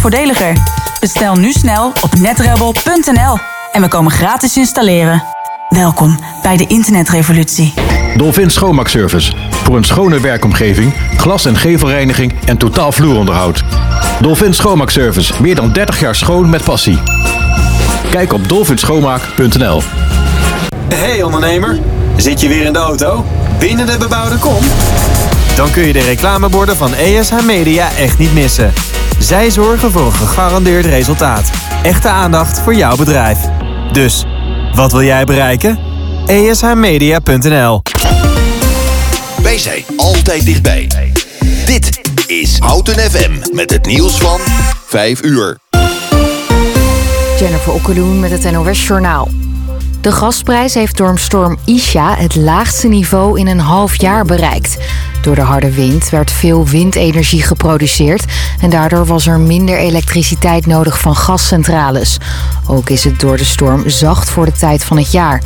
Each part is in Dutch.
veel voordeliger. Bestel nu snel op netrebel.nl en we komen gratis installeren. Welkom bij de internetrevolutie. Dolphin Schoonmaakservice. Voor een schone werkomgeving, glas- en gevelreiniging en totaal vloeronderhoud. Dolphin Schoonmaakservice. Meer dan 30 jaar schoon met passie. Kijk op dolphinschoonmaak.nl Hey ondernemer, zit je weer in de auto? Binnen de bebouwde kom? Dan kun je de reclameborden van ESH Media echt niet missen. Zij zorgen voor een gegarandeerd resultaat. Echte aandacht voor jouw bedrijf. Dus, wat wil jij bereiken? ESHmedia.nl Wij zijn altijd dichtbij. Dit is Houten FM met het nieuws van 5 uur. Jennifer Okkeloen met het NOS Journaal. De gasprijs heeft door storm Isha het laagste niveau in een half jaar bereikt. Door de harde wind werd veel windenergie geproduceerd... en daardoor was er minder elektriciteit nodig van gascentrales. Ook is het door de storm zacht voor de tijd van het jaar.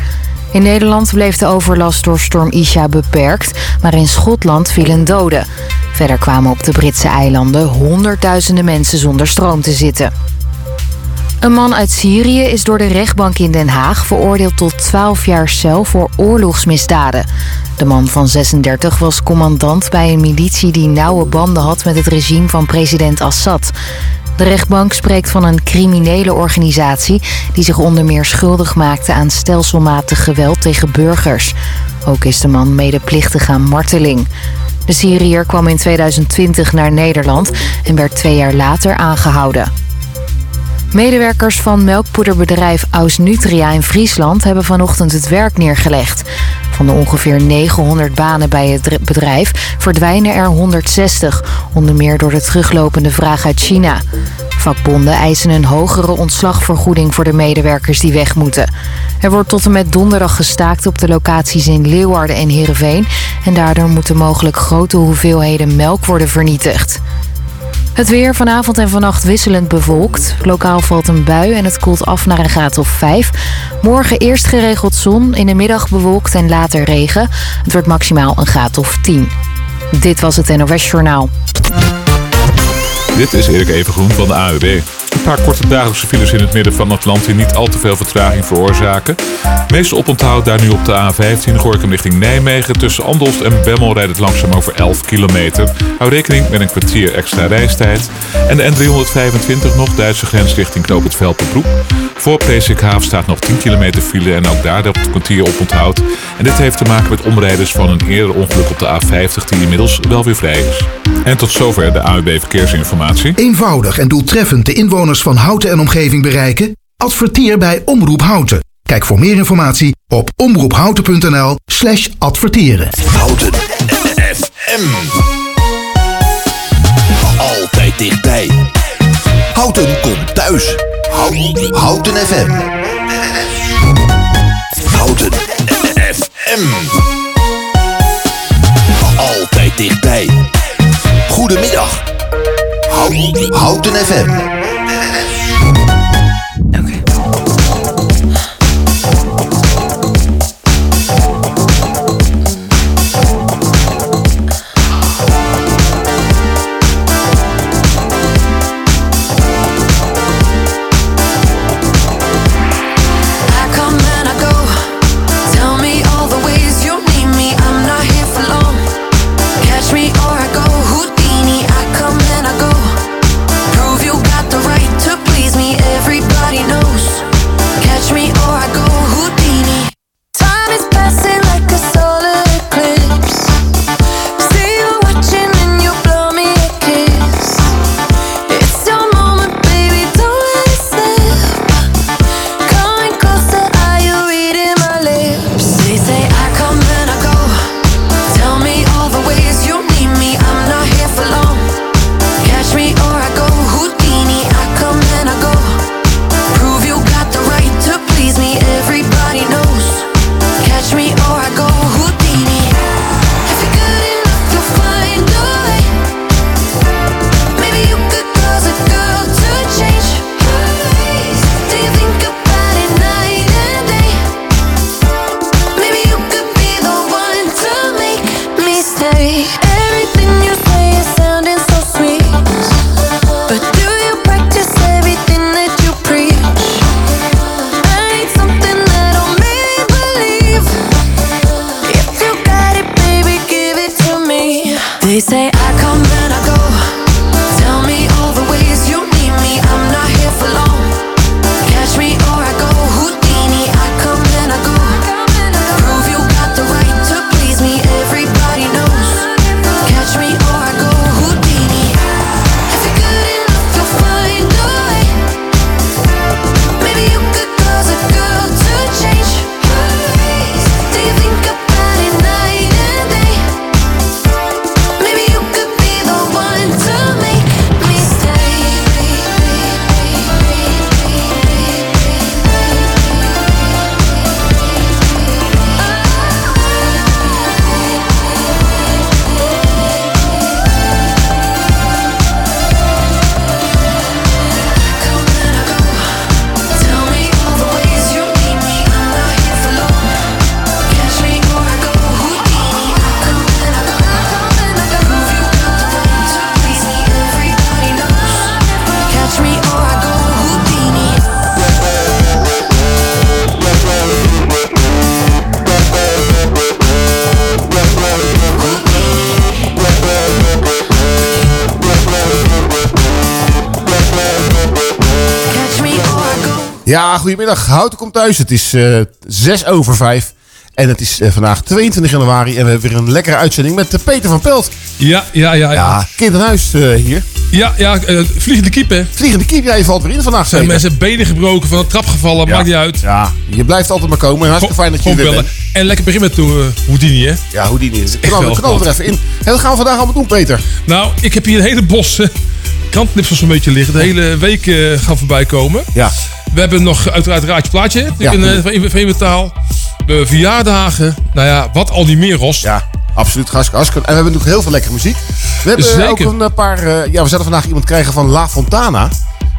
In Nederland bleef de overlast door storm Isha beperkt... maar in Schotland vielen doden. Verder kwamen op de Britse eilanden honderdduizenden mensen zonder stroom te zitten. Een man uit Syrië is door de rechtbank in Den Haag veroordeeld tot 12 jaar cel voor oorlogsmisdaden. De man van 36 was commandant bij een militie die nauwe banden had met het regime van president Assad. De rechtbank spreekt van een criminele organisatie die zich onder meer schuldig maakte aan stelselmatig geweld tegen burgers. Ook is de man medeplichtig aan marteling. De Syriër kwam in 2020 naar Nederland en werd twee jaar later aangehouden. Medewerkers van melkpoederbedrijf Aus Nutria in Friesland hebben vanochtend het werk neergelegd. Van de ongeveer 900 banen bij het bedrijf verdwijnen er 160, onder meer door de teruglopende vraag uit China. Vakbonden eisen een hogere ontslagvergoeding voor de medewerkers die weg moeten. Er wordt tot en met donderdag gestaakt op de locaties in Leeuwarden en Heerenveen... en daardoor moeten mogelijk grote hoeveelheden melk worden vernietigd. Het weer vanavond en vannacht wisselend bewolkt. Lokaal valt een bui en het koelt af naar een graad of 5. Morgen eerst geregeld zon, in de middag bewolkt en later regen. Het wordt maximaal een graad of 10. Dit was het NOS Journaal. Dit is Erik Evengroen van de AUB. Een paar korte dagelijkse files in het midden van het land die niet al te veel vertraging veroorzaken. Meeste oponthoud daar nu op de A15 Gorkum richting Nijmegen. Tussen Andelst en Bemmel rijdt het langzaam over 11 kilometer. Hou rekening met een kwartier extra reistijd. En de N325 nog Duitse grens richting Knoop het Velpenbroek. Voor Presikhaaf staat nog 10 kilometer file en ook daar dat kwartier oponthoud. En dit heeft te maken met omrijders van een eerder ongeluk op de A50 die inmiddels wel weer vrij is. En tot zover de AUB Verkeersinformatie. Eenvoudig en doeltreffend de inwoners van Houten en omgeving bereiken? Adverteer bij Omroep Houten. Kijk voor meer informatie op omroephouten.nl slash adverteren. Houten FM. Altijd dichtbij. Houten komt thuis. Houten, Houten FM. Houten FM. Altijd dichtbij. Goedemiddag. Houten, FM. Goedemiddag. Houten komt thuis. Het is 6 over 5. En het is eh, vandaag 22 januari. En we hebben weer een lekkere uitzending met eh, Peter van Pelt. Ja, ja, ja. Ja, Ja, kind aan huis eh, hier. ja, ja vliegende kiep, hè. Vliegende kiep, jij valt weer in vandaag. Zijn mensen benen gebroken, van de trap gevallen, Ja. maakt niet uit. Ja, je blijft altijd maar komen. En hartstikke fijn dat je er weer bent. En lekker beginnen met eh, Houdini, hè. Ja, hoe die niet is. Knal, wel knal er even in. En wat gaan we vandaag allemaal doen, Peter? Nou, ik heb hier een hele bos krantknipsels een beetje liggen. De hele week gaan voorbij komen. Ja. We hebben nog uiteraard Raadje Plaatje, Ja. in, uh, van Inventaal. We hebben verjaardagen. Nou ja, wat al niet meer, Ros. Ja, absoluut. Hartstikke. En we hebben natuurlijk heel veel lekkere muziek. We hebben eh, Zeker. ook een eh, paar... eh, ja, we zouden vandaag iemand krijgen van La Fontana.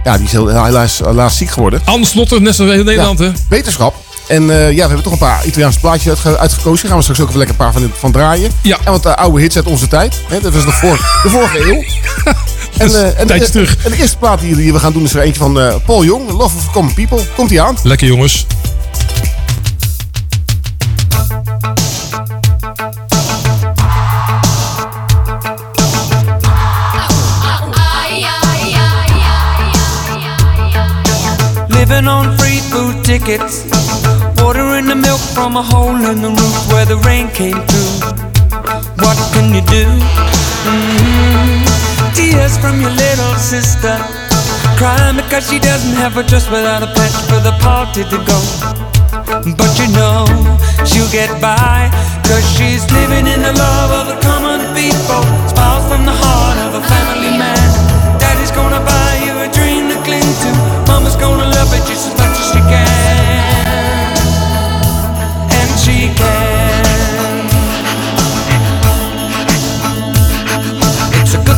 Ja, die is heel, helaas, helaas ziek geworden. Anders net zoals in Nederland, hè. Beterschap. En eh, ja, we hebben toch een paar Italiaanse plaatjes uitge- uitgekozen. Daar gaan we straks ook even lekker een paar van, van draaien. Ja. En wat eh, oude hits uit onze tijd. Hè, dat was nog voor de vorige eeuw. En, en, een tijdje de, terug. en de eerste plaat die, die we gaan doen is er eentje van eh, Paul Jong. Love of Common People. Komt die aan? Lekker, jongens. Living on free food tickets. Watering the milk from a hole in the roof where the rain came through. What can you do? Mhm. Tears from your little sister. Crying because she doesn't have a dress without a patch for the party to go. But you know she'll get by. Cause she's living in the love of the common people. Smiles from the heart of a family man. Daddy's gonna buy you a dream to cling to. Mama's gonna love it just as much as she can. And she can.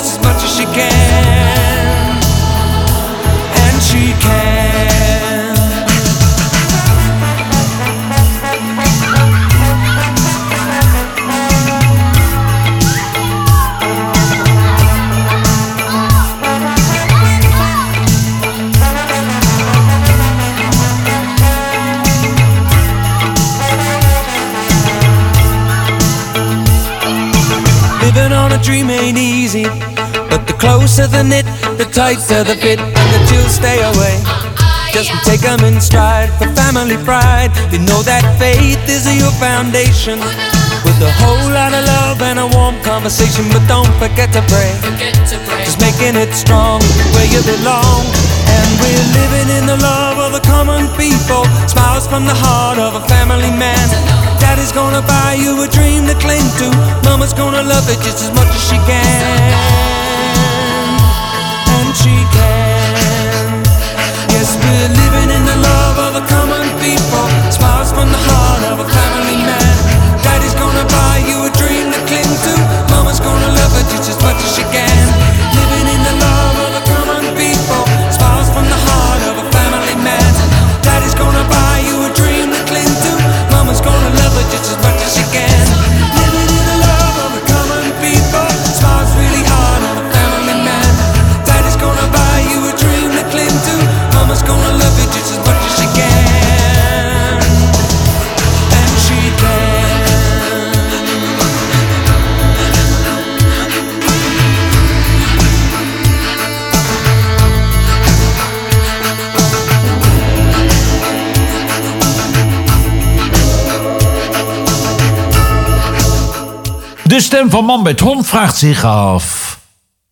as much as she can. And she can. Dream ain't easy, but the closer the knit, the tighter the fit, and the chills stay away. Just take 'em in stride for family pride. You know that faith is your foundation. With a whole lot of love and a warm conversation, but don't forget to pray. Just making it strong where you belong. And we're living in the love of the common people. Smiles from the heart of a family man. Daddy's gonna buy you a dream to cling to. Mama's gonna love it just as much as she can. And she can. Yes, we're living in the love of the common people. Smiles from the heart of a stem van Man met Hond vraagt zich af...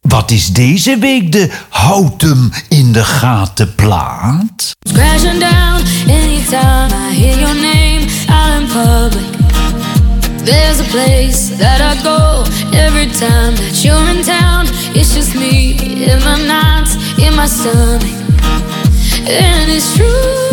Wat is deze week de houten in de gaten plaat? Crashing down anytime I hear your name out in public. There's a place that I go every time that you're in town. It's just me in my nights, in my stomach. And it's true,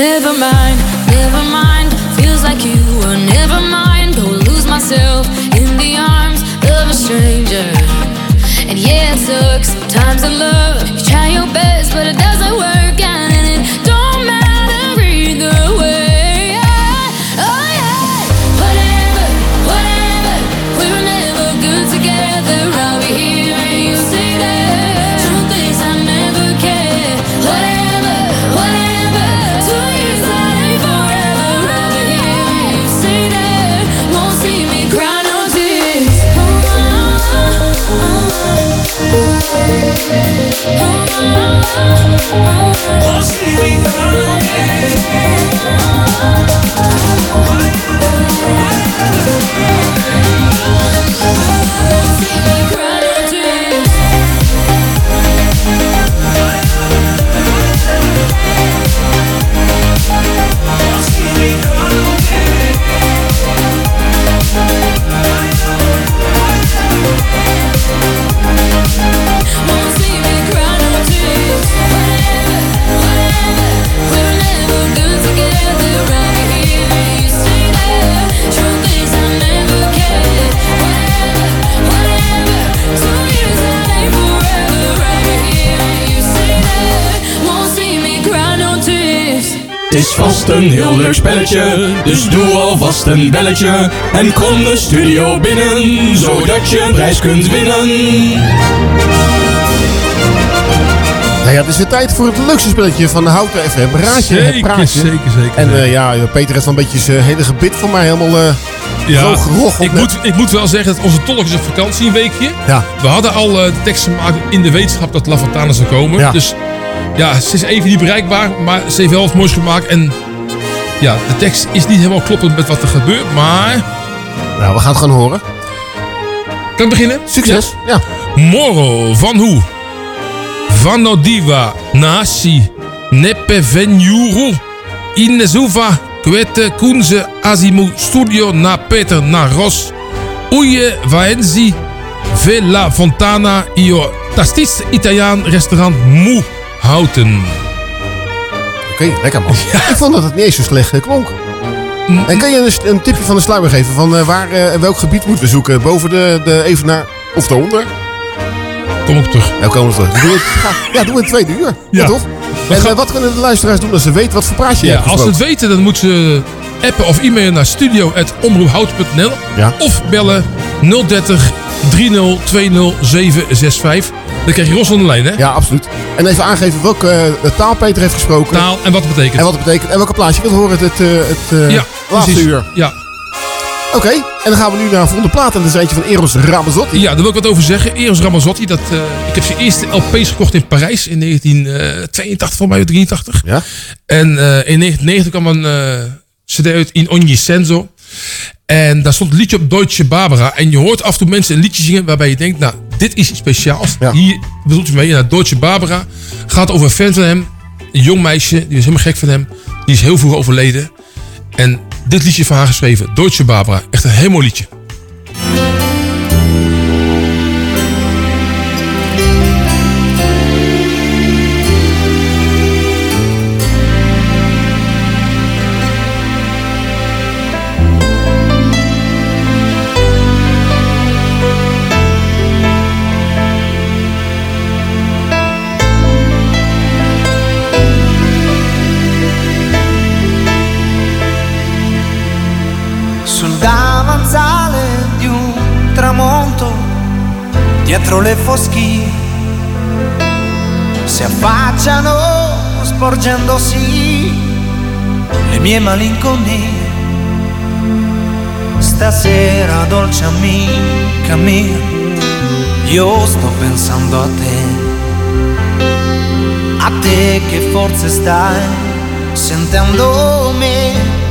Never mind, never mind. Feels like you were never mind. Go lose myself in the arms of a stranger. And yeah, it sucks sometimes in love. I'll see me Monday. Een heel leuk spelletje, dus doe alvast een belletje. En kom de studio binnen, zodat je een prijs kunt winnen. Nou ja, het is weer tijd voor het leukste spelletje van de Houten FM. Raadje het Zeker, praatje. zeker, zeker. En eh, ja, Peter heeft wel een beetje zijn hele gebit van mij helemaal eh Ja, ik moet, ik moet wel zeggen dat onze tolk is op vakantie een weekje. Ja. We hadden al eh, de tekst gemaakt in de wetenschap dat La Fontana zou komen. Ja. Dus ja, ze is even niet bereikbaar, maar ze heeft wel wat moois gemaakt. En ja, de tekst is niet helemaal kloppend met wat er gebeurt, maar... Nou, we gaan het gaan horen. Kan ik beginnen? Succes. Ja. Moro van hoe? Van diva nasi neppe venjuru in zuva kwete kunze azimu studio na Peter na Ros Uye vaenzi Villa Fontana io tastis Italiaan restaurant Moe Houten. Oké, lekker man. Ik vond dat het niet eens zo slecht eh, klonk. En kan je een, een tipje van de sluier geven van eh, waar, eh, welk gebied moeten we zoeken? Boven de, de Evenaar of daaronder? Kom ik terug. Ja, komen we terug. Doe het, ja, doe het tweede uur. Ja, Ja. toch? En eh, wat kunnen de luisteraars doen als ze weten wat voor praatje je Ja, hebt als ze het weten, dan moeten ze appen of e-mailen naar studio.omroephout.nl Ja. of bellen 030 30 20 765. Dan krijg je Ros de lijn, hè? Ja, absoluut. En even aangeven welke eh, taal Peter heeft gesproken. Taal en wat het betekent. En wat het betekent. En welke plaats je wilt horen het, het, eh, het eh, Ja, laatste precies. uur. Ja. Oké, en dan gaan we nu naar een volgende plaat. En dat is eentje van Eros Ramazzotti. ja, daar wil ik wat over zeggen. Eros Ramazzotti, dat, ik heb zijn eerste LP's gekocht in Parijs in 1982, volgens mij 83. Ja. En in 1990 kwam een eh, cd uit in Ogni Senso. En daar stond een liedje op Deutsche Barbara. En je hoort af en toe mensen een liedje zingen waarbij je denkt, nou, dit is iets speciaals. Hier bedoelt u mee naar Deutsche Barbara. Gaat over een fan van hem. Een jong meisje, die is helemaal gek van hem. Die is heel vroeg overleden. En dit liedje van haar geschreven. Deutsche Barbara. Echt een heel mooi liedje. Dietro le foschie, si affacciano sporgendosi le mie malinconie. Stasera, dolce amica mia, io sto pensando a te, a te che forse stai sentendo me.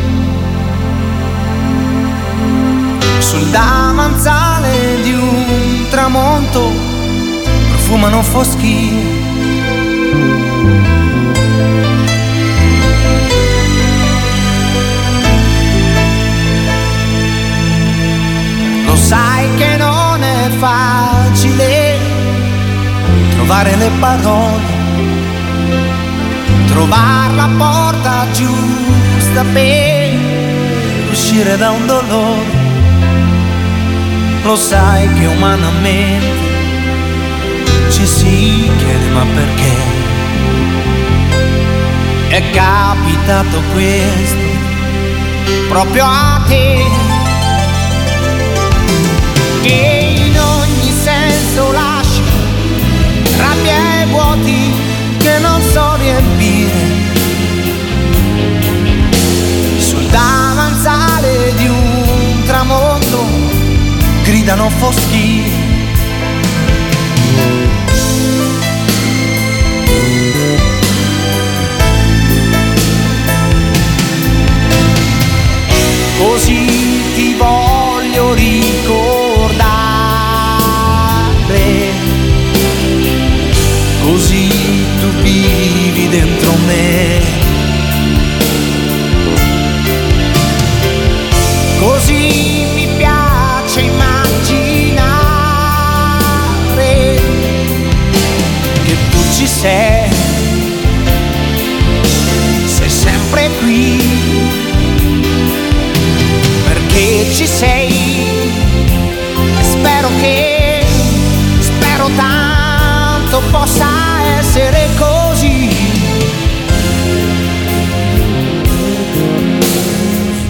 sul davanzale profumano foschie. Lo sai che non è facile trovare le parole trovare la porta giusta per uscire da un dolore. Lo sai che umanamente ci si chiede ma perché? È capitato questo proprio a te che in ogni senso lasci rabbia e vuoti che non so riempire sul davanzale di un tramonto gridano foschi tanto possa essere così.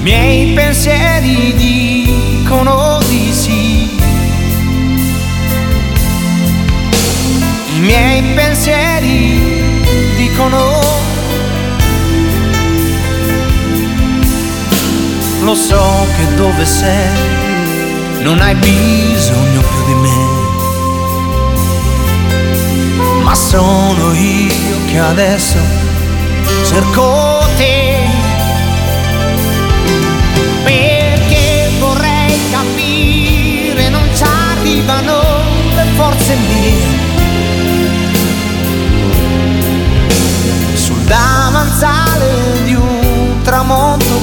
Miei pensieri dicono di sì. I miei pensieri dicono lo so che dove sei non hai bisogno più di me, ma sono io che adesso cerco te, perché vorrei capire, non ci arrivano le forze mie. Sul davanzale di un tramonto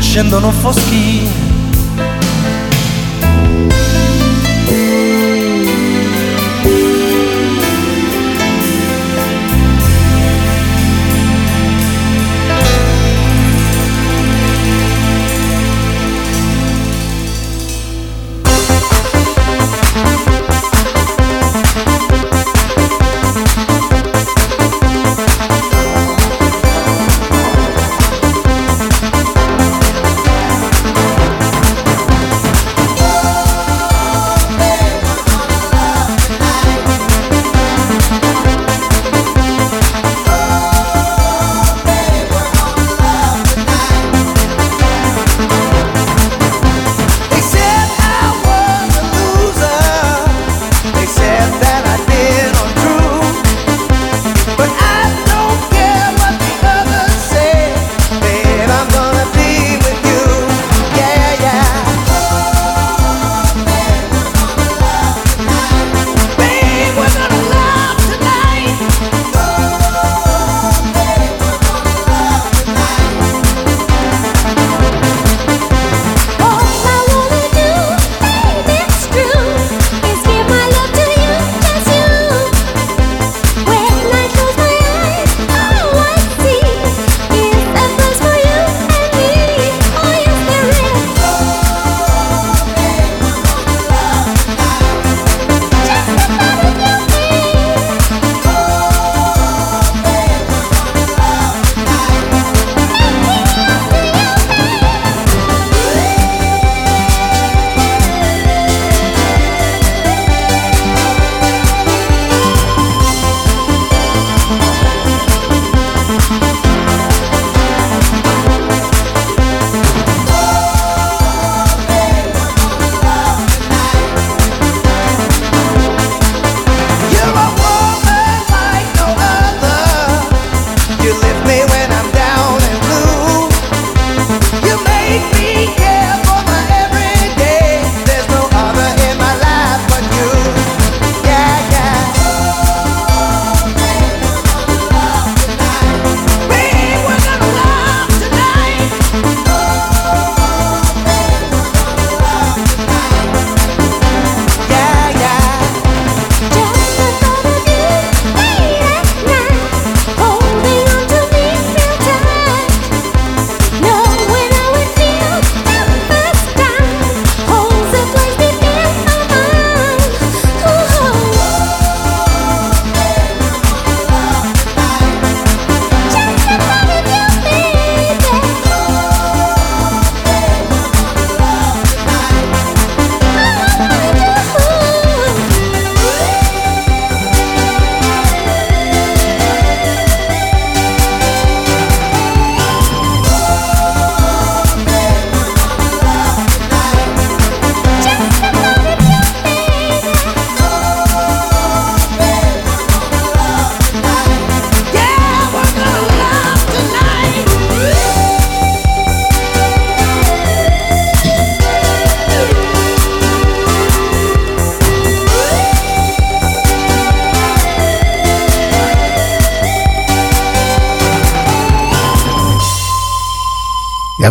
scendono foschi.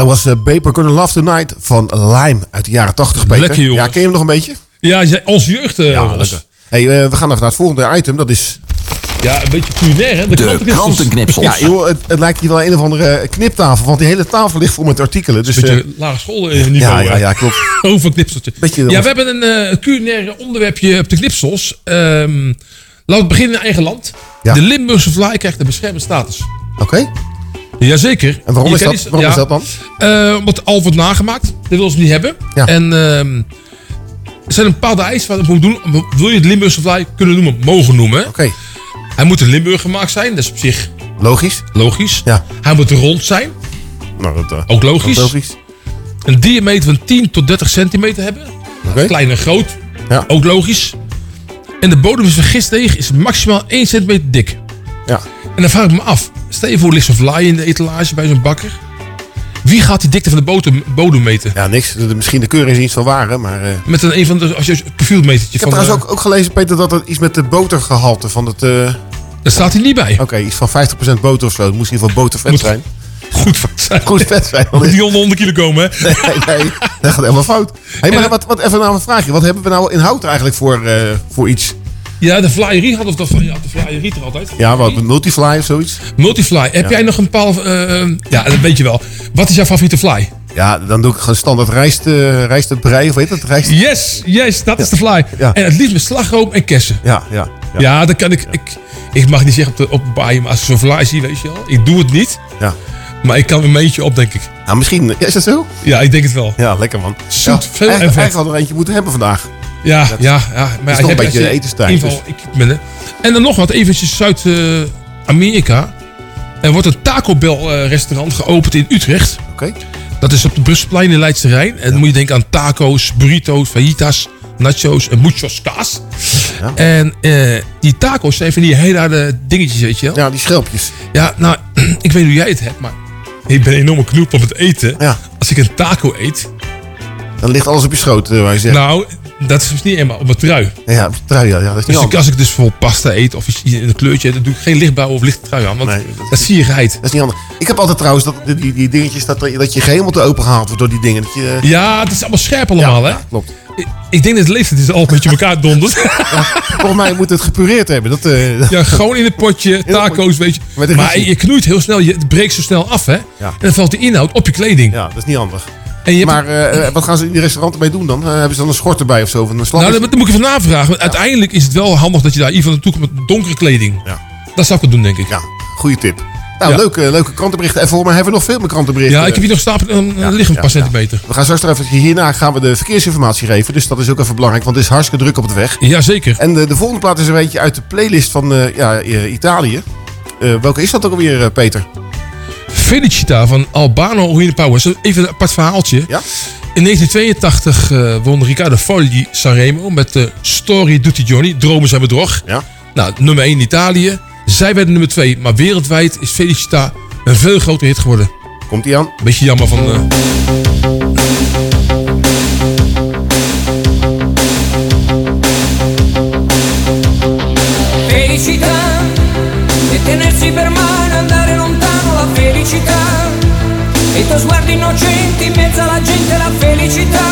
Was uh, Paper Gonna Love Tonight van Lime uit de jaren 80, Peter. Lekker, jongen. Ja, ken je hem nog een beetje? Ja, onze jeugd. eh, Ja. Hey, eh, we gaan even naar het volgende item. Dat is... Ja, een beetje culinair, hè? Ja, joh, het, het lijkt hier wel een of andere kniptafel. Want die hele tafel ligt vol met artikelen. Dus, Een beetje eh, lage school eh, niveau. Ja, ja, ja, klopt. Over knipseltje. Beetje ja, we hebben een eh culinair onderwerpje op de knipsels. Ehm laten we beginnen in eigen land. Ja. De Limburgse vlaai krijgt een beschermde status. Oké. Jazeker. En waarom Je is dat- waarom is dat dan? Eh, omdat al wordt nagemaakt. Dat willen ze niet hebben. Ja. En ehm, er zijn een bepaalde eisen wat je moet doen. Wil je het Limburgse vlaai kunnen noemen, mogen noemen. Oké. Hij moet in Limburg gemaakt zijn. Dat is op zich Logisch. logisch. Ja. Hij moet rond zijn. Nou, dat, eh, Ook logisch. dat logisch. Een diameter van 10 tot 30 centimeter hebben. Oké. Klein en groot. Ja. Ook logisch. En de bodem is van gistdeeg is maximaal 1 centimeter dik. Ja. En dan vraag ik me af. Stel je voor, ligt zo'n vlaai in de etalage bij zo'n bakker. Wie gaat die dikte van de bodem, bodem meten? Ja, niks. Misschien de keuring is iets van waar, maar... eh, Met een, een van de, als je een profielmetertje Ik heb van... trouwens eh, ook, ook gelezen, Peter, dat er iets met de botergehalte van het... eh, Daar staat hij niet bij. Oké, iets van 50% boter of zo. Het moest in ieder geval botervet Moet- zijn. Goed vet zijn. Goed vet zijn. Is- niet onder 100 kilo komen, hè? Nee, nee, dat gaat helemaal fout. Hey, maar wat, wat, even nou een vraagje. Wat hebben we nou in hout eigenlijk voor, voor iets? Ja, de flyerie had of dat ja, de flyerie er altijd. Ja, wat, multifly of zoiets? Multifly. Heb Ja. jij nog een bepaalde... eh, ja, dat weet je wel. Wat is jouw favoriete fly? Ja, dan doe ik gewoon standaard rijst, eh rijst het brei, of weet het? Rijst... Yes, yes, dat is de fly. Ja. En het liefst met slagroom en kersen. Ja, ja. Ja, ja. dat kan ik, ik. Ik mag niet zeggen op de op baai, maar als ik zo'n fly zie, weet je wel. Ik doe het niet. Ja. Maar ik kan een beetje op, denk ik. Nou, misschien... Is dat zo? Ja, ik denk het wel. Ja, lekker man. Zoet, ja, veel en vet. eigenlijk hadden we er eentje moeten hebben vandaag. Ja, Dat- ja, ja. Maar is je een beetje je etenstijd, dus. ik ben er. En dan nog wat, eventjes Zuid-Amerika. er wordt een Taco Bell eh, restaurant geopend in Utrecht. Oké. Dat is op de Brusselplein in Leidse Rijn. En dan moet je denken aan taco's, burritos, fajitas, nachos en muchos kaas. Ja. En eh, die taco's zijn van die hele harde dingetjes, weet je wel. Ja, die schelpjes. Ja, nou, ik weet hoe jij het hebt, maar ik ben een enorme knoep op het eten. Ja. Als ik een taco eet, Dan ligt alles op je schoot, eh, waar je zegt. nou, dat is niet helemaal op mijn trui. ja, op trui, ja, ja, dat is niet Dus ik, als ik dus bijvoorbeeld pasta eet of iets in een kleurtje, dan doe ik geen lichtblauw of lichte trui aan. Want Nee, dat, zie je geheid. Dat is niet handig. Ik heb altijd trouwens dat, die, die dingetjes dat, dat je geheel te open gehaald wordt door die dingen. Dat je, Ja, het is allemaal scherp allemaal, hè? ja, klopt. Ik, ik denk dat het leeftijd is al met je elkaar dondert. Volgens mij moet het gepureerd hebben. Dat, eh, ja, gewoon in het potje, taco's, weet je. Een Maar je knoeit heel snel, je het breekt zo snel af, hè? Ja. En dan valt de inhoud op je kleding. ja, dat is niet handig. Hebt Maar eh, eh, wat gaan ze in die restaurant ermee doen dan? Eh, hebben ze dan een schort erbij of zo? Van een slag? Nou, dat, moet ik even navragen. Uiteindelijk is het wel handig dat je daar geval naartoe komt met donkere kleding. Ja. Dat zou ik het doen, denk ik. Ja, goede tip. Nou, Ja. leuke, leuke krantenberichten. En volgens mij hebben we nog veel meer krantenberichten. Ja, ik heb hier nog stapel, liggen een ja, paar ja. centimeter. We gaan straks even, hierna gaan we de verkeersinformatie geven. Dus dat is ook even belangrijk, want het is hartstikke druk op de weg. Jazeker. En de, de volgende plaat is een beetje uit de playlist van ja, Italië. Welke is dat ook alweer, Peter? Felicita van Albano Ruine Power. Zo Even een apart verhaaltje. Ja? In 1982 eh, won Riccardo Fogli Sanremo met de Story Tutti Johnny. Dromen zijn bedrog. Ja. Nou, nummer 1 in Italië. Zij werden nummer 2. Maar wereldwijd is Felicita een veel grotere hit geworden. Komt die aan? Beetje jammer van... eh, Felicità e tenersi per mano felicità. E i tuoi sguardi innocenti in mezzo alla gente la felicità.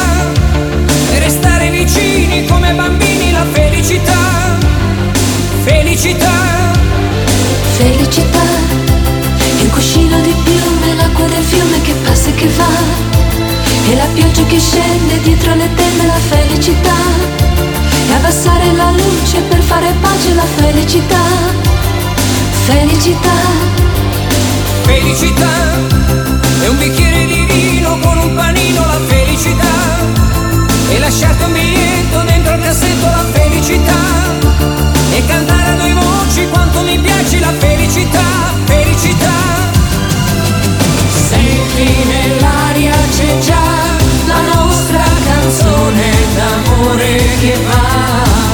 E restare vicini come bambini la felicità. Felicità. Felicità, un cuscino di piume, l'acqua del fiume che passa e che va, e la pioggia che scende dietro le tende, la felicità, e abbassare la luce per fare pace, la felicità, felicità, felicità. È un bicchiere di vino con un panino la felicità. E lasciarti un biglietto dentro il cassetto la felicità. E cantare a due voci quanto mi piace la felicità, felicità. Senti nell'aria c'è già la nostra canzone d'amore che va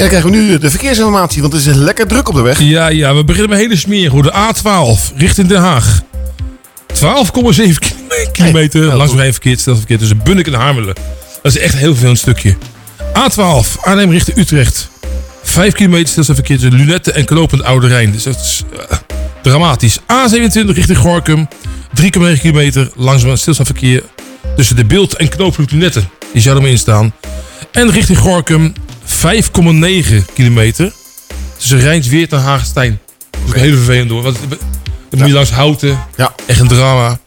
dan krijgen we nu de verkeersinformatie, want het is lekker druk op de weg. Ja, ja, we beginnen met hele smerig. De A12 richting Den Haag. 12,7 kilometer langs rijverkeer, stelverkeer tussen Bunnik en Harmelen. Dat is echt heel veel een stukje. A12 Arnhem richting Utrecht. 5 kilometer stilstaanverkeer tussen Lunetten en Knopend Oude Rijn. Dus dat is eh, dramatisch. A27 richting Gorkum. 3,9 kilometer langzaam stilstaanverkeer tussen de Beeld en Knoopend Lunetten. Die zou ermee in staan. En richting Gorkum 5,9 kilometer. Tussen Rijnsweert en Haagstein. Dat is ook heel vervelend hoor. Want dan moet je langs Houten. Ja. Echt een drama.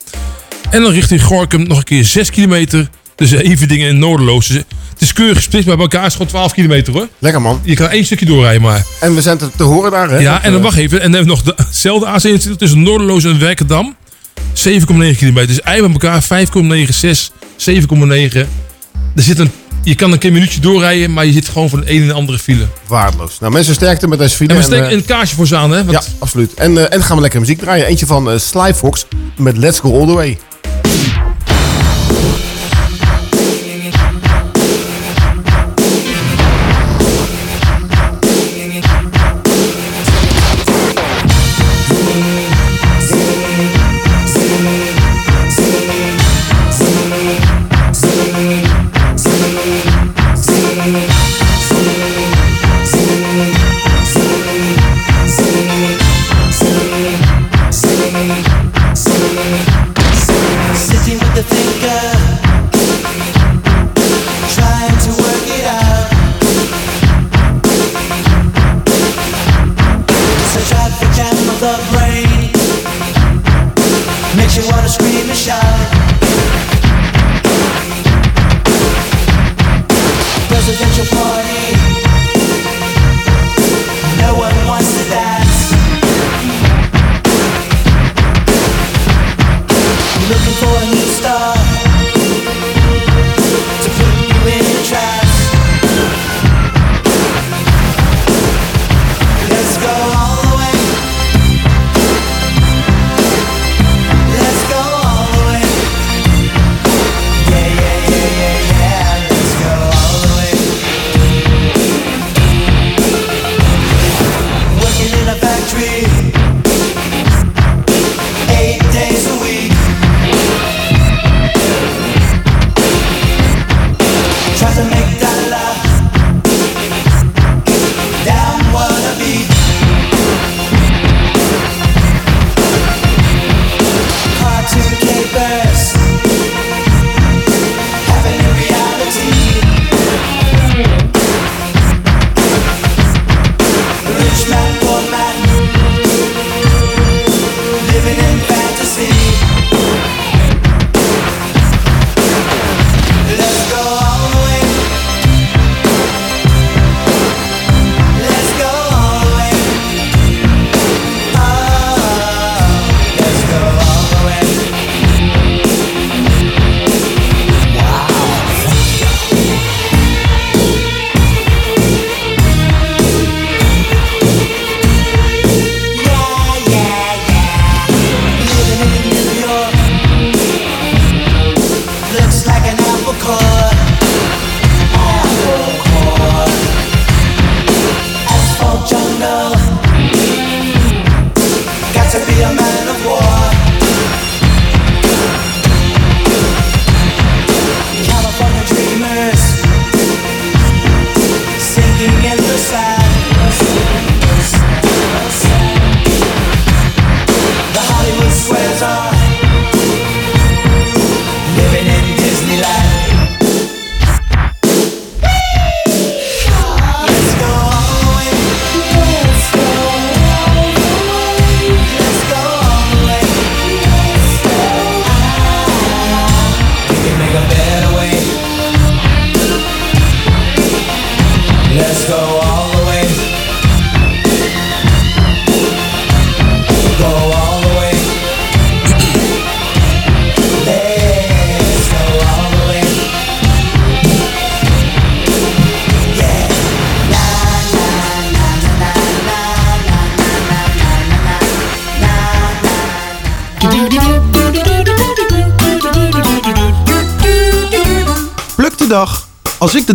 En dan richting Gorkum nog een keer 6 kilometer. Tussen Everdingen en Noorderloos. Dus het is keurig gesplitst, maar bij elkaar is gewoon 12 kilometer hoor. Lekker man. Je kan één stukje doorrijden maar. En we zijn te, te horen daar, hè? Ja, Dat, en dan eh, wacht even. En dan hebben we nog dezelfde A27 tussen Noorderloos en Werkendam. 7,9 kilometer. Dus eigenlijk bij elkaar 5,96, 7,9. Er zit een, je kan een keer een minuutje doorrijden, maar je zit gewoon van de een en de andere file. Waardeloos. Nou, mensen sterkte met deze video. En we steken eh, een kaarsje voor ze aan, hè? Want Ja, absoluut. En, eh, en gaan we lekker muziek draaien. Eentje van eh Sly Fox met Let's Go All The Way.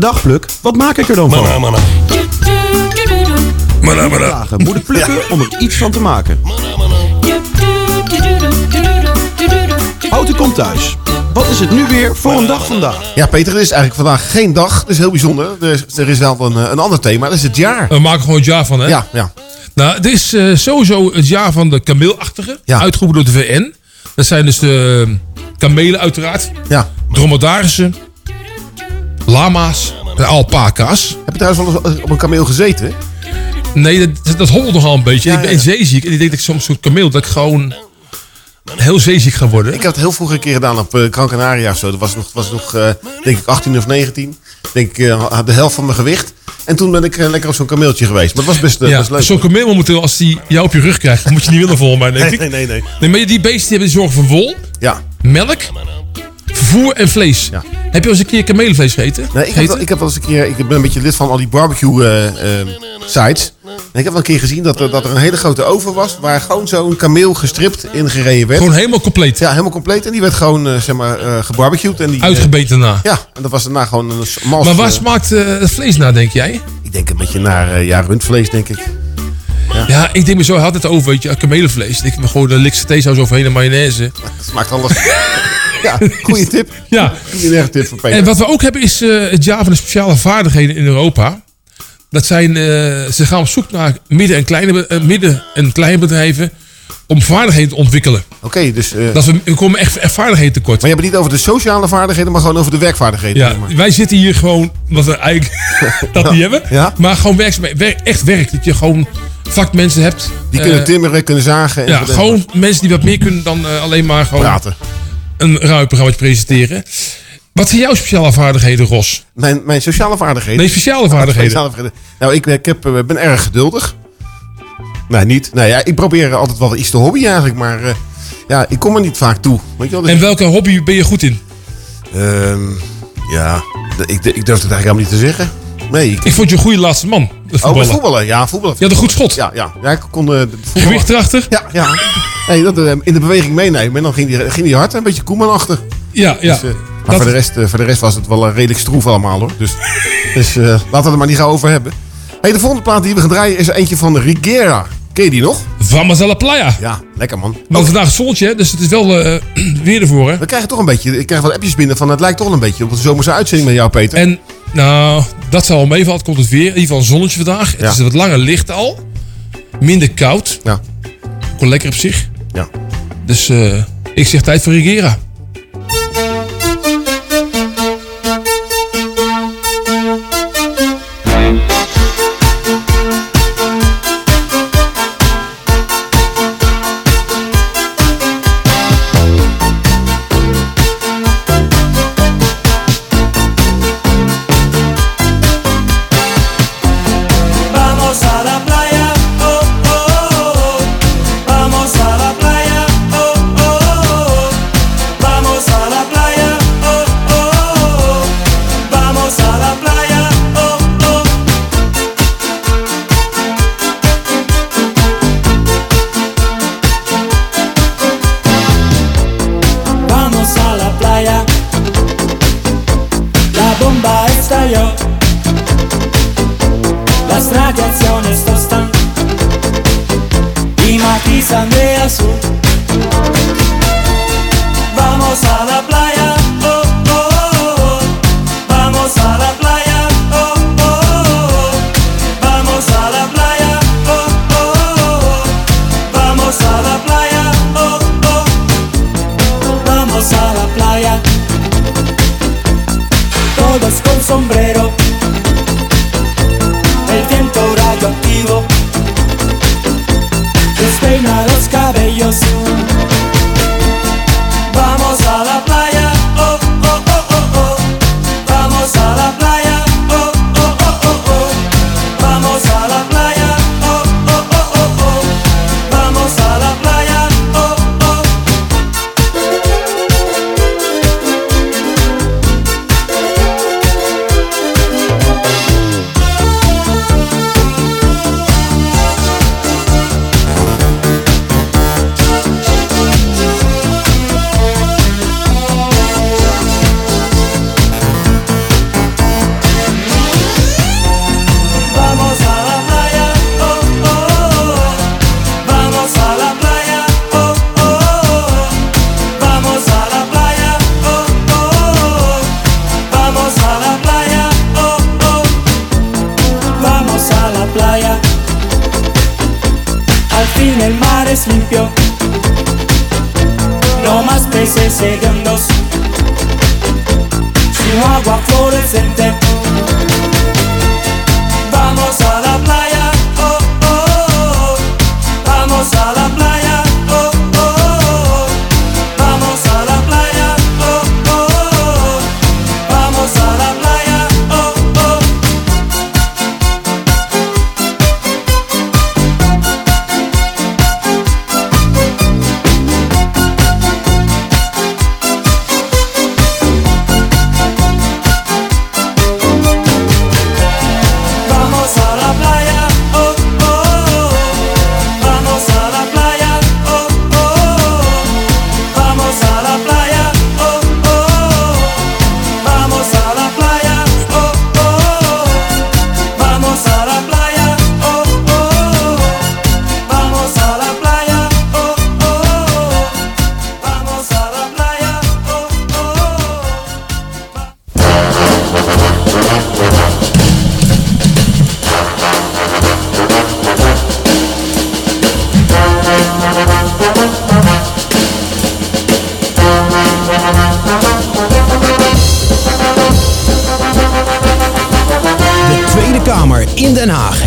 De dag pluk, wat maak ik er dan van? Dagen moet ik plukken om er iets van te maken. Houten komt thuis. Wat is het nu weer voor een dag vandaag? Ja, Peter, het is eigenlijk vandaag geen dag. Dat is heel bijzonder. Er is, er is wel een, eh, een ander thema. Dat is het jaar. We maken gewoon het jaar van, hè? Ja, ja. Nou, het is eh, sowieso het jaar van de kameelachtige. Uitgeroepen door de VN. Dat zijn dus de eh, kamelen uiteraard. Ja. Dromedarissen. Lama's. En alpaca's. Heb je trouwens wel eens op een kameel gezeten? Nee, dat, dat hobbelt nogal een beetje. ik ben zeeziek. En ik denk dat ik soms zo'n kameel, dat ik gewoon heel zeeziek ga worden. Ik heb het heel vroeg een keer gedaan op uh, Gran Canaria of zo. Dat was nog, was nog eh, denk ik 18 of 19. Denk ik, uh, had de helft van mijn gewicht. En toen ben ik eh, lekker op zo'n kameeltje geweest. Maar het was best, eh, Ja, best leuk. zo'n kameel momenteel, als die jou op je rug krijgt, moet je niet willen volgens mij, denk Nee, ik. nee, nee, nee. Nee, maar die beesten die hebben de zorg voor wol, Ja. melk, vervoer en vlees. Heb je al eens een keer kamelenvlees gegeten? Nee, ik, heb wel, ik heb wel eens een keer, ik ben een beetje lid van al die barbecue eh, eh, sites. En ik heb wel een keer gezien dat er, dat er een hele grote oven was. Waar gewoon zo'n kameel gestript in gereden werd. Gewoon helemaal compleet? Ja, helemaal compleet. En die werd gewoon, eh, zeg maar, eh gebarbecued. En die, Uitgebeten daarna? ja, en dat was daarna gewoon een mals. Maar waar smaakt het vlees naar, denk jij? Ik denk een beetje naar ja, rundvlees, denk ik. Ja. ik denk me zo had het over, weet je, kamelenvlees. Ik heb gewoon de likse theesaus overheen en mayonaise. Dat smaakt alles. ja, goede tip. Ja. Goede tip van Peter. En wat we ook hebben is eh, het jaar van de speciale vaardigheden in Europa. Dat zijn, eh, ze gaan op zoek naar midden- en kleine, eh, midden- en kleine bedrijven om vaardigheden te ontwikkelen. Oké, dus... eh, Dat we, we komen echt, echt vaardigheden tekort. Maar je hebt het niet over de sociale vaardigheden, maar gewoon over de werkvaardigheden. Ja, maar. wij zitten hier gewoon, wat we eigenlijk dat niet hebben. Ja. Maar gewoon werk, echt werk. Dat je gewoon vakmensen hebt. Die kunnen timmeren, kunnen zagen. En Ja, gewoon mensen die wat meer kunnen dan alleen maar gewoon Praten. Een ruimprogramma presenteren. Wat zijn jouw speciale vaardigheden, Ros? Mijn, mijn sociale vaardigheden. Nee, speciale vaardigheden. Sociale vaardigheden. Nou, ik, ik heb, eh, ben erg geduldig. Nee, niet. Nee, ja, ik probeer altijd wel iets te hobby eigenlijk, maar eh, ja, ik kom er niet vaak toe. Weet je wel? Dus- En welke hobby ben je goed in? Ehm, ja, ik, ik durf het eigenlijk helemaal niet te zeggen. Nee, ik, Ik vond je een goede laatste man. Het Oh, voetballen. voetballen. Ja, voetballen. Je had een goed schot. Ja, ja. ja ik kon voetballen. Gewicht erachter? Ja, ja. Nee, dat, eh, in de beweging meenemen. En dan ging die, ging die hard, een beetje koeman achter. Ja, ja. Dus, eh, maar Dat- voor, de rest, eh, voor de rest was het wel redelijk stroef allemaal hoor. Dus, dus laten we het er maar niet gauw over hebben. Hey, de volgende plaat die we gaan draaien is eentje van Rigera. Ken je die nog? Vamos a la playa. Ja, lekker man. Want vandaag is zonnetje, hè, dus het is wel eh, weer ervoor. Hè? We krijgen toch een beetje, ik krijg wat appjes binnen van het lijkt toch wel een beetje op een zomerse uitzending met jou Peter. En nou, dat zal wel meevallen. Komt het weer. In ieder geval een zonnetje vandaag. Het is wat langer licht al. Minder koud. Ja. Gewoon lekker op zich. Dus eh, ik zeg tijd voor Rigera.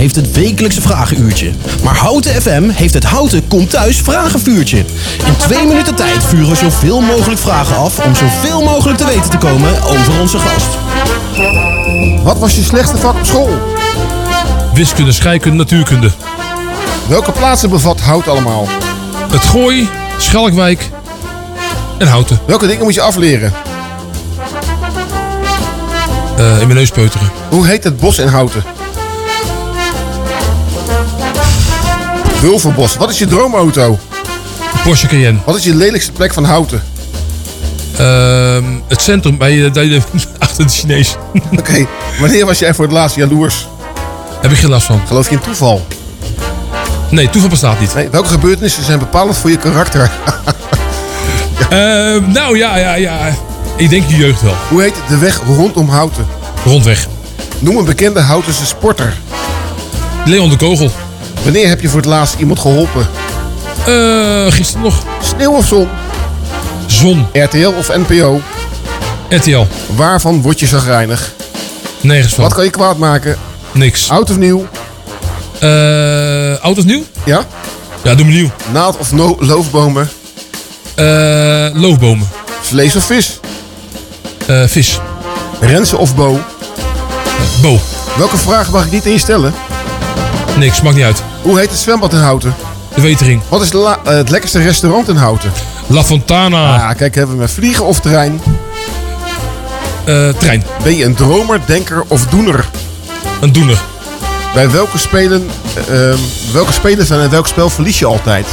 Heeft het wekelijkse vragenuurtje. Maar Houten FM heeft het Houten Komt Thuis vragenvuurtje. In twee minuten tijd vuren we zoveel mogelijk vragen af om zoveel mogelijk te weten te komen over onze gast. Wat was je slechtste vak op school? Wiskunde, scheikunde, natuurkunde. Welke plaatsen bevat hout allemaal? Het Gooi, Schalkwijk en Houten. Welke dingen moet je afleren? Eh, in mijn neus peuteren. Hoe heet het bos in Houten? Wulverbos. Wat is je droomauto? Porsche Cayenne. Wat is je lelijkste plek van Houten? Ehm, het centrum bij eh, de, achter de Chinees. Oké, wanneer was jij voor het laatst jaloers? Heb ik geen last van. Geloof je in toeval? Nee, toeval bestaat niet. Nee, welke gebeurtenissen zijn bepalend voor je karakter? Ehm, nou ja, ja, ja. Ik denk je jeugd wel. Hoe heet de weg rondom Houten? Rondweg. Noem een bekende Houtense sporter. Leon de Kogel. Wanneer heb je voor het laatst iemand geholpen? Eh, gisteren nog. Sneeuw of zon? Zon. RTL of NPO? RTL. Waarvan word je zagrijnig? Nergens van. Wat kan je kwaad maken? Niks. Oud of nieuw? Eh, auto's nieuw? Ja? Ja, doe me nieuw. Naald of no loofbomen? Eh, loofbomen. Vlees of vis? Eh, vis. Rensen of Bo? Bo. Welke vraag mag ik niet instellen? Niks, maakt niet uit. Hoe heet het zwembad in Houten? De Wetering. Wat is la- eh, het lekkerste restaurant in Houten? La Fontana. Ah, kijk, hebben we met vliegen of trein? Eh, trein. Ben je een dromer, denker of doener? Een doener. Bij welke spelen, eh, ehm, welke spelers en welk spel verlies je altijd?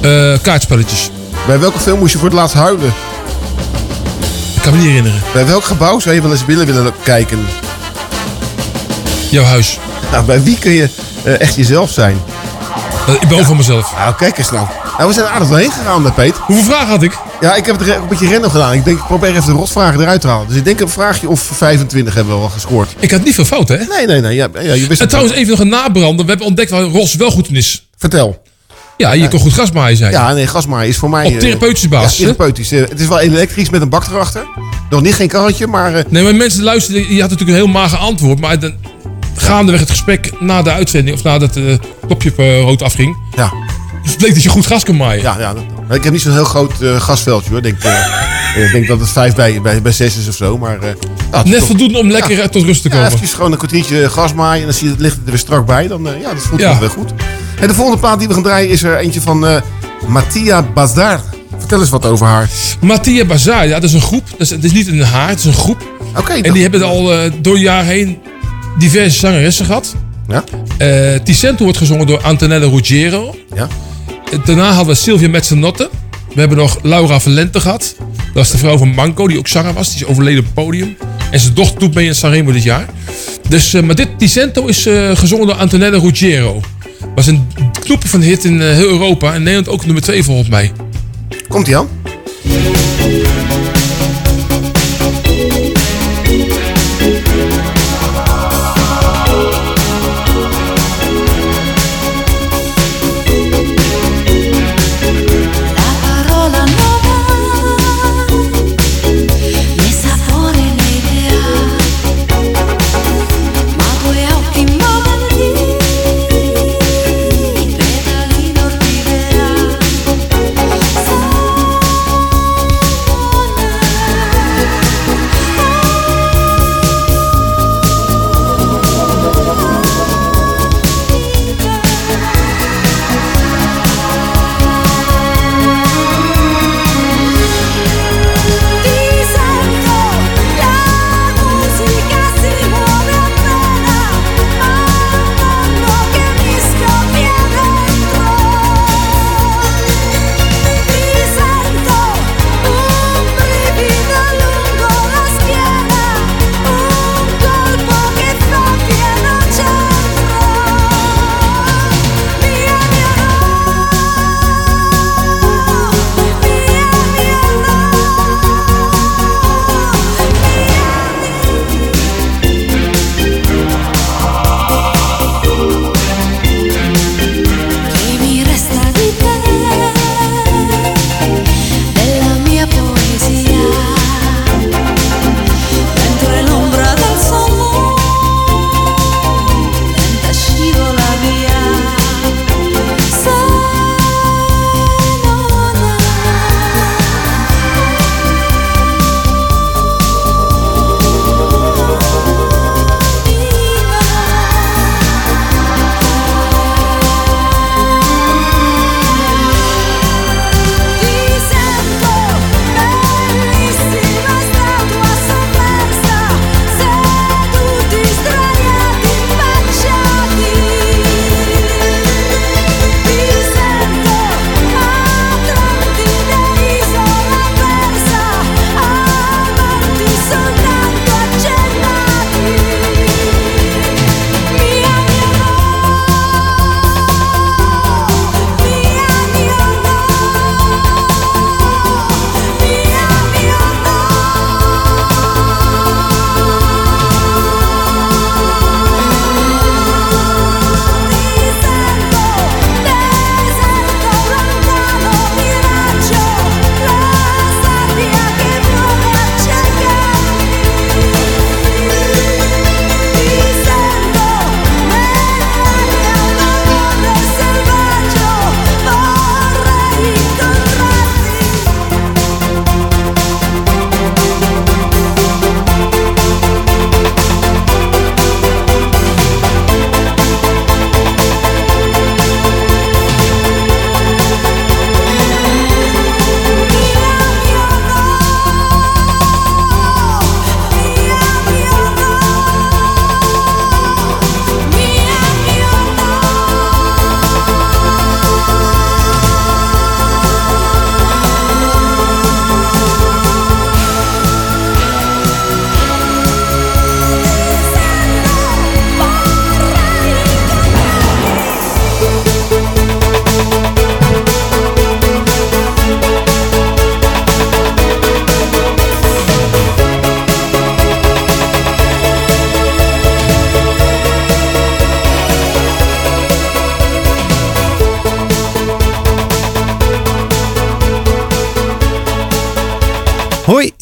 Eh, kaartspelletjes. Bij welke film moest je voor het laatst huilen? Ik kan me niet herinneren. Bij welk gebouw zou je wel eens willen willen kijken? Jouw huis. Nou, bij wie kun je eh, echt jezelf zijn? Eh, ik ben ook van mezelf. Nou, kijk eens nou. nou. We zijn aardig doorheen gegaan, met Peet. Hoeveel vragen had ik? Ja, ik heb het een beetje random gedaan. Ik denk, ik probeer even de rotvragen eruit te halen. Dus ik denk een vraagje of 25 hebben we wel gescoord. Ik had niet veel fouten, hè? Nee, nee, nee. Ja, ja, je wist En trouwens, even nog een nabrander. We hebben ontdekt waar Ros wel goed in is. Vertel. Ja, je kan goed grasmaaien zijn. Ja, nee, grasmaaien is voor mij... Op eh, therapeutische basis, Ja, therapeutisch. Het is wel elektrisch met een bak erachter. Nog niet geen karretje, maar... Nee, maar mensen luisteren, je had natuurlijk een heel mager antwoord. Maar dan, gaandeweg het gesprek na de uitzending, of nadat het knopje eh, rood afging, ja. bleek dat je goed gras kan maaien. Ja, ja. Maar ik heb niet zo'n heel groot eh, gasveldje hoor. Ik denk, eh, ik denk dat het vijf bij, bij, bij zes is of zo. Maar, eh, ja, het Net toch- voldoende om lekker eh, tot rust te Ja, komen. eventjes gewoon een kwartiertje gas maaien en dan zie je het licht er weer strak bij. Dan, eh, ja, dat voelt Ja. wel goed. En de volgende plaat die we gaan draaien is er eentje van eh Mattia Bazdar. Vertel eens wat over haar. Mattia Bazaar, ja, dat is een groep. Dat is, het is niet een haar, het is een groep. Oké. en die hebben al eh, door het jaar heen diverse zangeressen gehad. Ja. Eh Ticento wordt gezongen door Antonella Ruggiero. Ja. Eh, Daarna hadden we Sylvia Mezzanotte. We hebben nog Laura Valente gehad. Dat was de vrouw van Manco, die ook zanger was. Die is overleden op het podium. En zijn dochter doet mee in Sanremo dit jaar. Dus, eh, maar dit Ticento is gezongen door Antonella Ruggiero. Was een knoepje van hit in heel Europa. En Nederland ook nummer 2 volgens mij. Komt ie aan?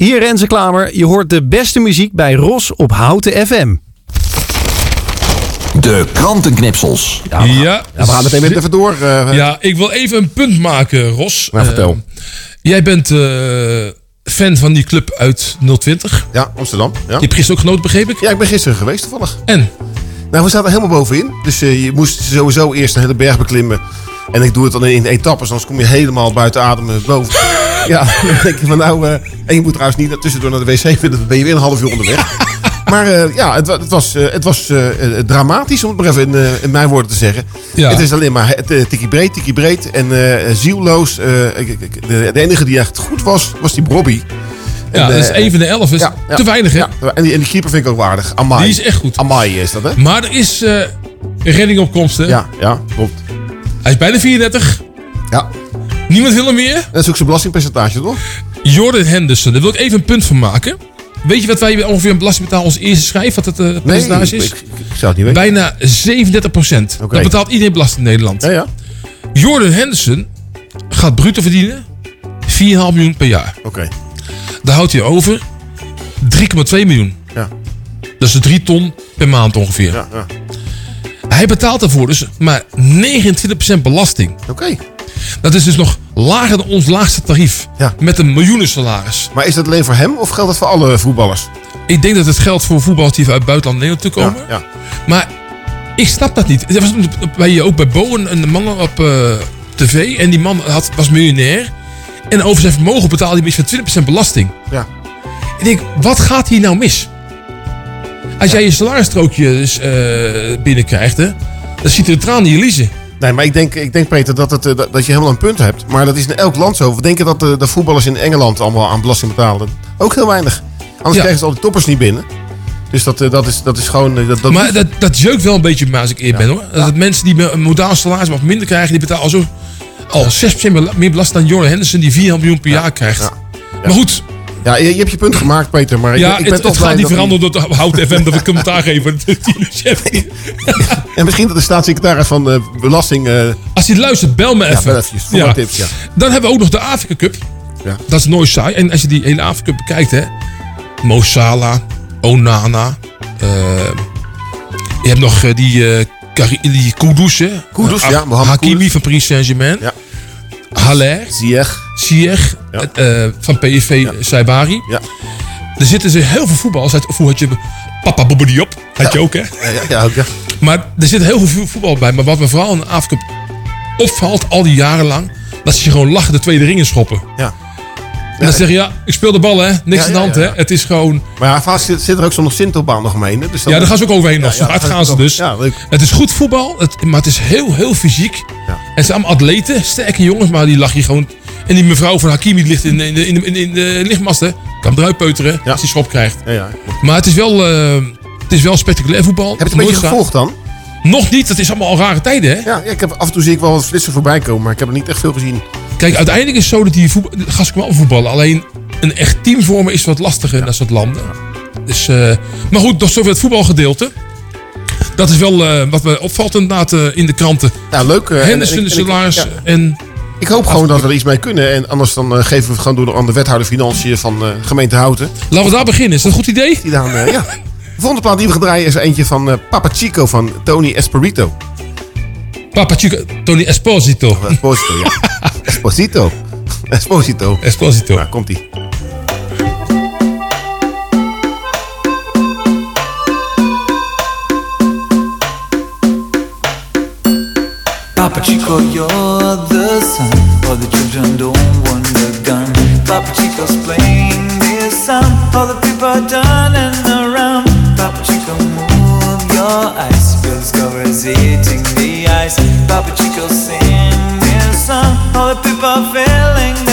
Hier Renze Klamer. Je hoort de beste muziek bij Ros op Houten FM. De krantenknipsels. Ja, Ja, we gaan meteen met even door. eh, Ja, ik wil even een punt maken, Ros. Nou, vertel. Eh, jij bent eh, fan van die club uit 020. Ja, Amsterdam. Ja. Je hebt gisteren ook genoten, begreep ik? Ja, ik ben gisteren geweest toevallig. En? Nou, we zaten helemaal bovenin. Dus eh, je moest sowieso eerst een hele berg beklimmen. En ik doe het dan in etappes, anders kom je helemaal buiten adem boven. Ja, dan denk je van nou... eh, en je moet trouwens niet tussendoor naar de wc, dan ben je weer een half uur onderweg. Maar eh, ja, het, het was, eh, het was dramatisch, om het maar even in, in mijn woorden te zeggen. Ja. Het is alleen maar tikkie breed, tikkie breed en zielloos. De, de enige die echt goed was, was die Bobby. Ja, dat is één van de elf. Is ja, ja. te weinig, hè? En, die, en die keeper vind ik ook waardig. Amai. Die is echt goed. Amai is dat, hè? Maar er is redding op komst, hè? Ja, ja, klopt. Hij is bijna 34. Ja. Niemand wil hem meer. Dat is ook zijn belastingpercentage, toch? Jordan Henderson, daar wil ik even een punt van maken. Weet je wat wij ongeveer een belasting betalen als eerste schijf? Wat het eh, percentage is? ik, ik, ik zou het niet weten. Bijna 37 procent. Oké. Dat betaalt iedereen belasting in Nederland. Ja, ja. Jordan Henderson gaat bruto verdienen 4,5 miljoen per jaar. Oké. Daar houdt hij over 3,2 miljoen. Ja. Dat is 3 ton per maand ongeveer. Ja, ja. Hij betaalt daarvoor dus maar 29% belasting. Oké. Dat is dus nog lager dan ons laagste tarief. Ja. Met een miljoenensalaris. Maar is dat alleen voor hem of geldt dat voor alle voetballers? Ik denk dat het geldt voor voetballers die uit buitenland Nederland toe komen. Ja, ja. Maar ik snap dat niet. Er was bij, ook bij Bo een, een man op eh, tv. En die man had, was miljonair. En over zijn vermogen betaalde hij van 20% belasting. Ja. Ik denk, wat gaat hier nou mis? Als jij je salarisstrookje dus, eh, binnenkrijgt, hè, dan ziet er een traan in je liezen. Nee, maar ik denk, ik denk Peter, dat, het, eh, dat, dat je helemaal een punt hebt. Maar dat is in elk land zo. We denken dat de, de voetballers in Engeland allemaal aan belasting betalen. Ook heel weinig. Anders Ja. krijgen ze al die toppers niet binnen. Dus dat, eh, dat, is, dat is gewoon... eh, Dat, dat maar dat, dat jeukt wel een beetje me als ik eerlijk ben hoor. Dat mensen die een modaal salaris wat minder krijgen, die betalen al zo al 6% bela- meer belasting dan Jordan Henderson die 4 miljoen per jaar krijgt. Maar goed, Ja, je, je hebt je punt gemaakt, Peter. Maar ja, ik, ik ben het, toch het gaat niet veranderen door Hout FM dat we commentaar geven. En misschien dat de staatssecretaris van de belasting... eh, Als hij luistert, bel me Ja, even. wat tips, ja. Dan hebben we ook nog de Afrika Cup. Ja. Dat is nooit saai. En als je die hele Afrika Cup bekijkt, hè. Mo Salah, Onana. eh, je hebt nog eh, die, eh Kari- die Kudus, hè. Kudus, ja, Mohamed Hakimi Kudus. van Paris Saint-Germain. Ja. Haller. Ja. eh, van PSV Saibari. Ja. Er zitten dus heel veel voetballers. uit- Vroeger had je Papa Bobbediop. Had je ook, hè. Ja, ja, ja, ook, ja. Maar er zit heel veel voetbal bij. Maar wat me vooral in de Afrika opvalt, al die jaren lang, dat ze je gewoon lachen de tweede ringen schoppen. Ja. En dan zeg je, ja, ik speel de bal, hè. Niks Ja, aan de hand, ja, hè. Het is gewoon... Maar ja, vaak zit, zit er ook zo'n Sintelbaan nog omheen. Dus dan- Ja, daar gaan ze ook overheen nog. Zo hard gaan ze dus. toch- Ja, leuk. Het is goed voetbal, het, maar het is heel, heel fysiek. Ja. En het zijn allemaal atleten, sterke jongens, maar die lag je gewoon... En die mevrouw van Hakimi ligt in, de- in, de, in, de, in, de- in de lichtmast, hè. Kan eruit peuteren als hij schop krijgt. Ja, ja. Maar het is wel, eh, het is wel spectaculair voetbal. Heb je het een beetje gevolgd dan? Nog niet, dat is allemaal al rare tijden, hè. Ja, ja, ik heb, af en toe zie ik wel wat flitsen voorbij komen, maar ik heb er niet echt veel gezien. Kijk, uiteindelijk is het zo dat die voetbal, gasten wel voetballen. Alleen een echt team vormen is wat lastiger in dat soort landen. Dus, eh, maar goed, nog zover het voetbalgedeelte. Dat is wel eh, wat me opvalt inderdaad eh, in de kranten. Ja, leuk. eh, en- Henderson, en de ik- en ik- salaris ja. en... Ik hoop gewoon dat we er iets mee kunnen. En anders dan geven we het gewoon door aan de wethouder financiën van gemeente Houten. Laten we daar beginnen. Is dat een goed idee? Die dan, ja. De volgende plaat die we gaan draaien is eentje van Papa Chico van Tony Esperito. Papa Chico, Tony Esposito. Esposito, ja. Esposito. Esposito. Esposito. Nou, komt ie. Papa Chico, you're the son, all the children don't want the gun. Papa Chico's playing this song, all the people are turning around. Papa Chico, move your eyes, you'll discover it's eating the ice. Papa Chico, sing this song, all the people are feeling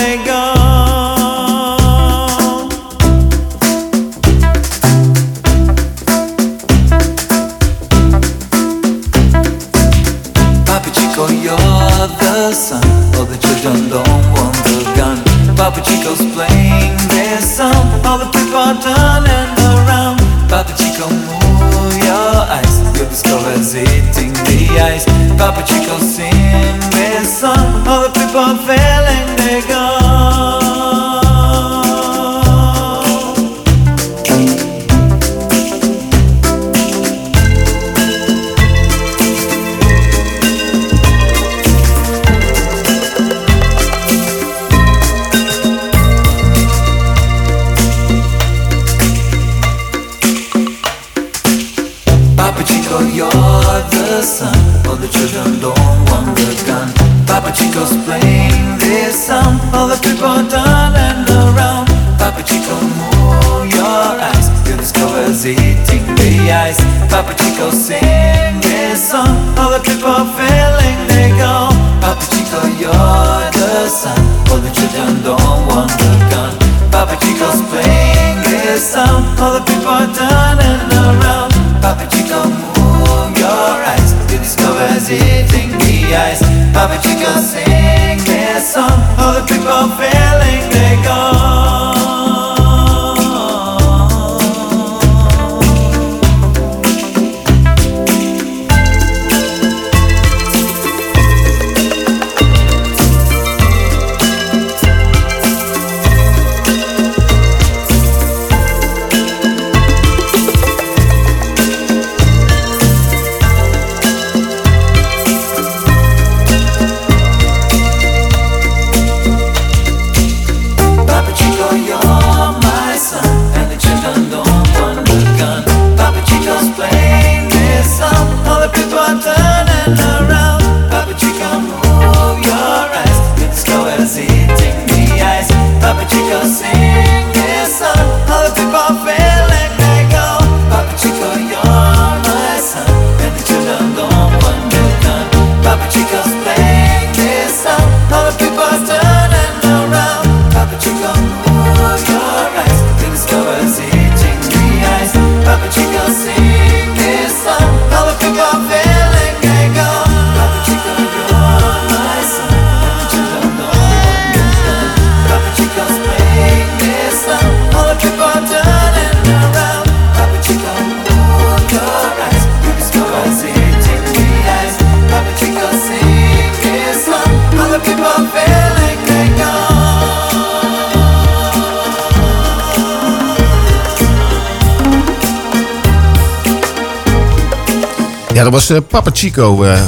dat was eh, Papa Chico. Eh,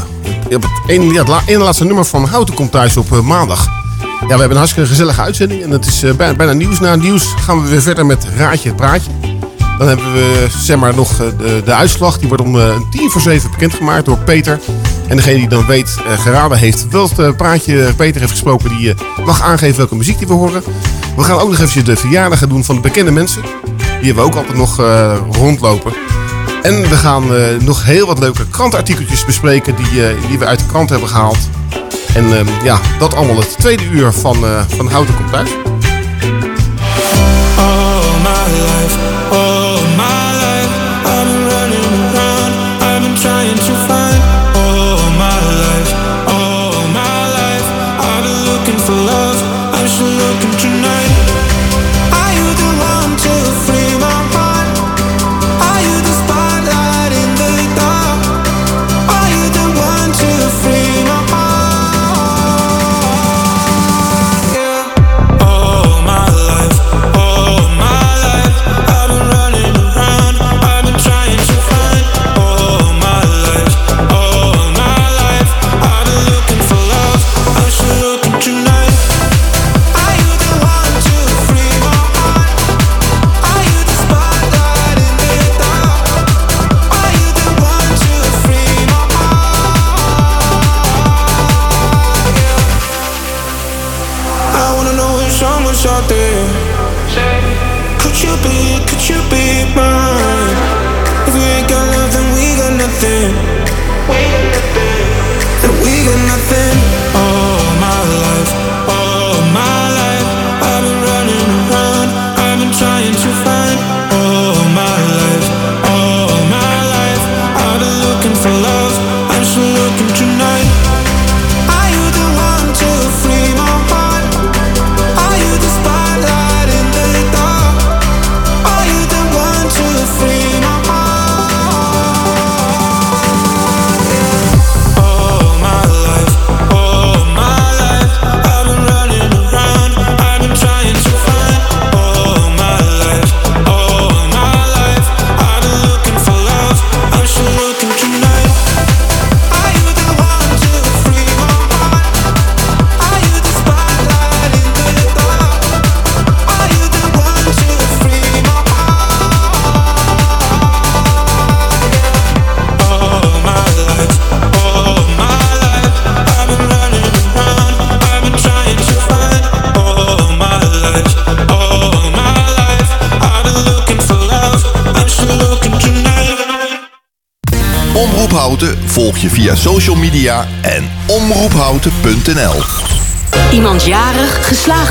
op het ene, het laatste nummer van Houten komt thuis op eh, maandag. Ja, we hebben een hartstikke gezellige uitzending. En het is bijna, bijna, nieuws. Na nieuws gaan we weer verder met Raadje het Praatje. Dan hebben we zeg maar, nog de, de uitslag. Die wordt om tien voor zeven bekendgemaakt door Peter. En degene die dan weet, geraden heeft welk praatje Peter heeft gesproken... die mag aangeven welke muziek die we horen. We gaan ook nog even de verjaardagen doen van de bekende mensen. Die hebben we ook altijd nog rondlopen. En we gaan eh, nog heel wat leuke krantartikeltjes bespreken die, eh, die we uit de krant hebben gehaald. En ehm, ja, dat allemaal het tweede uur van, eh, van Houten komt thuis. Via social media en omroephouten.nl. Iemand jarig, geslaagd